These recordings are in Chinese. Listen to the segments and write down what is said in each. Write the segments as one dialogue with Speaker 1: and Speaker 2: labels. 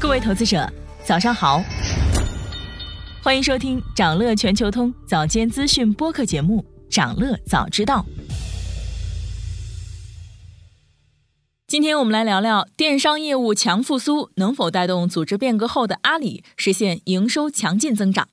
Speaker 1: 各位投资者，早上好，欢迎收听长乐全球通早间资讯播客节目《长乐早知道》。今天我们来聊聊电商业务强复苏能否带动组织变革后的阿里实现营收强劲增长。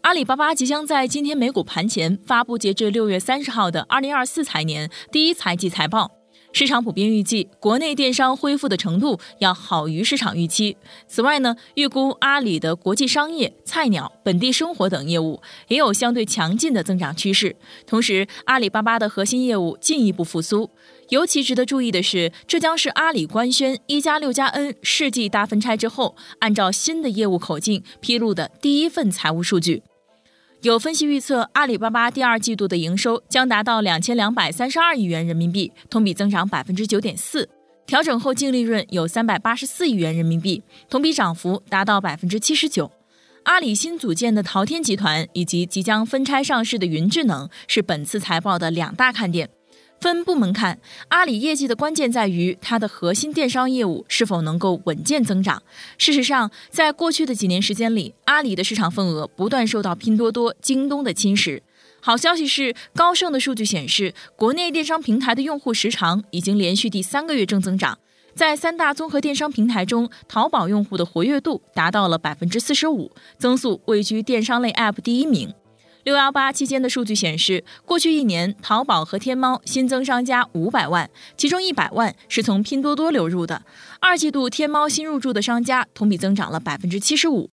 Speaker 1: 阿里巴巴即将在今天美股盘前发布截至六月三十号的二零二四财年第一财季财报。市场普遍预计，国内电商恢复的程度要好于市场预期。此外呢，预估阿里的国际商业、菜鸟、本地生活等业务也有相对强劲的增长趋势。同时，阿里巴巴的核心业务进一步复苏。尤其值得注意的是，这将是阿里官宣一加六加 N 世纪大分拆之后，按照新的业务口径披露的第一份财务数据。有分析预测，阿里巴巴第二季度的营收将达到两千两百三十二亿元人民币，同比增长百分之九点四；调整后净利润有三百八十四亿元人民币，同比涨幅达到百分之七十九。阿里新组建的淘天集团以及即将分拆上市的云智能是本次财报的两大看点。分部门看，阿里业绩的关键在于它的核心电商业务是否能够稳健增长。事实上，在过去的几年时间里，阿里的市场份额不断受到拼多多、京东的侵蚀。好消息是，高盛的数据显示，国内电商平台的用户时长已经连续第三个月正增长。在三大综合电商平台中，淘宝用户的活跃度达到了百分之四十五，增速位居电商类 App 第一名。六幺八期间的数据显示，过去一年，淘宝和天猫新增商家五百万，其中一百万是从拼多多流入的。二季度天猫新入驻的商家同比增长了百分之七十五。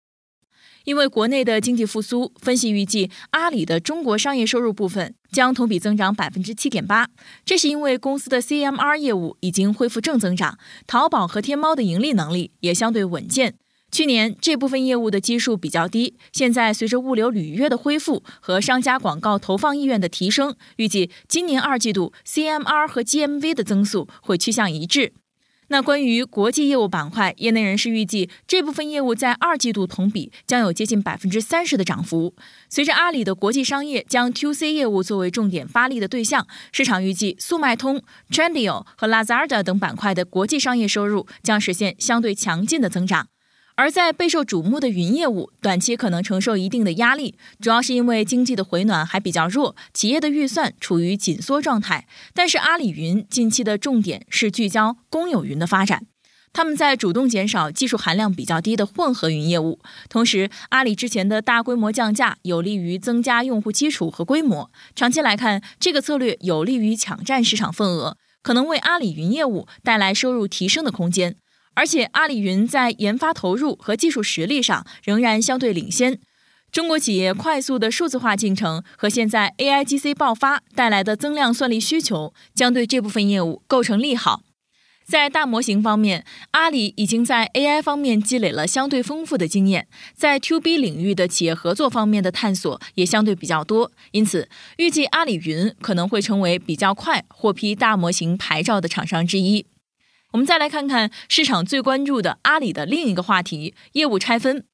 Speaker 1: 因为国内的经济复苏，分析预计阿里的中国商业收入部分将同比增长百分之七点八。这是因为公司的 CMR 业务已经恢复正增长，淘宝和天猫的盈利能力也相对稳健。去年这部分业务的基数比较低，现在随着物流履约的恢复和商家广告投放意愿的提升，预计今年二季度 CMR 和 GMV 的增速会趋向一致。那关于国际业务板块，业内人士预计这部分业务在二季度同比将有接近百分之三十的涨幅。随着阿里的国际商业将 To C 业务作为重点发力的对象，市场预计速卖通、Trendio 和 Lazada 等板块的国际商业收入将实现相对强劲的增长。而在备受瞩目的云业务，短期可能承受一定的压力，主要是因为经济的回暖还比较弱，企业的预算处于紧缩状态。但是阿里云近期的重点是聚焦公有云的发展，他们在主动减少技术含量比较低的混合云业务。同时，阿里之前的大规模降价有利于增加用户基础和规模，长期来看，这个策略有利于抢占市场份额，可能为阿里云业务带来收入提升的空间。而且，阿里云在研发投入和技术实力上仍然相对领先。中国企业快速的数字化进程和现在 AIGC 爆发带来的增量算力需求，将对这部分业务构成利好。在大模型方面，阿里已经在 AI 方面积累了相对丰富的经验，在 To B 领域的企业合作方面的探索也相对比较多。因此，预计阿里云可能会成为比较快获批大模型牌照的厂商之一。我们再来看看市场最关注的阿里的另一个话题——业务拆分。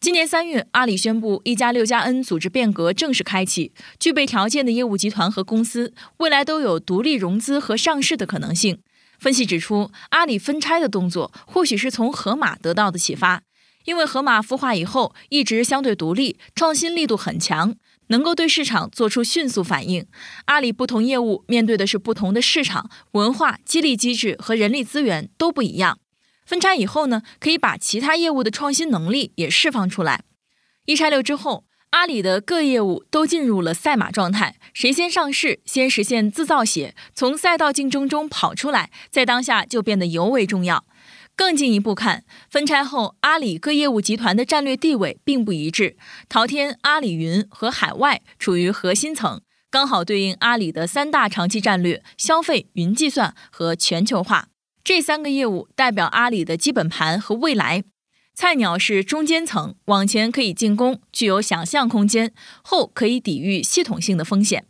Speaker 1: 今年三月，阿里宣布一加六加 N 组织变革正式开启，具备条件的业务集团和公司未来都有独立融资和上市的可能性。分析指出，阿里分拆的动作或许是从盒马得到的启发，因为盒马孵化以后一直相对独立，创新力度很强。能够对市场做出迅速反应。阿里不同业务面对的是不同的市场文化、激励机制和人力资源都不一样。分拆以后呢，可以把其他业务的创新能力也释放出来。一拆六之后，阿里的各业务都进入了赛马状态，谁先上市，先实现自造血，从赛道竞争中跑出来，在当下就变得尤为重要。更进一步看，分拆后阿里各业务集团的战略地位并不一致。淘天、阿里云和海外处于核心层，刚好对应阿里的三大长期战略：消费、云计算和全球化。这三个业务代表阿里的基本盘和未来。菜鸟是中间层，往前可以进攻，具有想象空间；后可以抵御系统性的风险。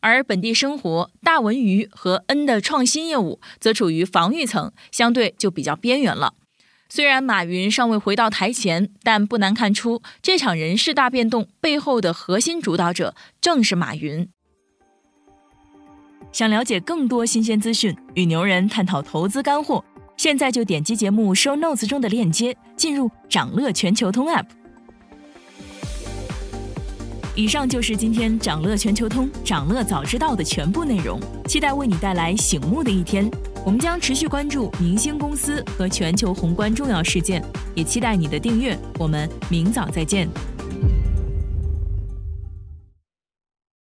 Speaker 1: 而本地生活、大文娱和 N 的创新业务则处于防御层，相对就比较边缘了。虽然马云尚未回到台前，但不难看出，这场人事大变动背后的核心主导者正是马云。想了解更多新鲜资讯，与牛人探讨投资干货，现在就点击节目 show notes 中的链接，进入掌乐全球通 app。以上就是今天掌乐全球通、掌乐早知道的全部内容，期待为你带来醒目的一天。我们将持续关注明星公司和全球宏观重要事件，也期待你的订阅。我们明早再见。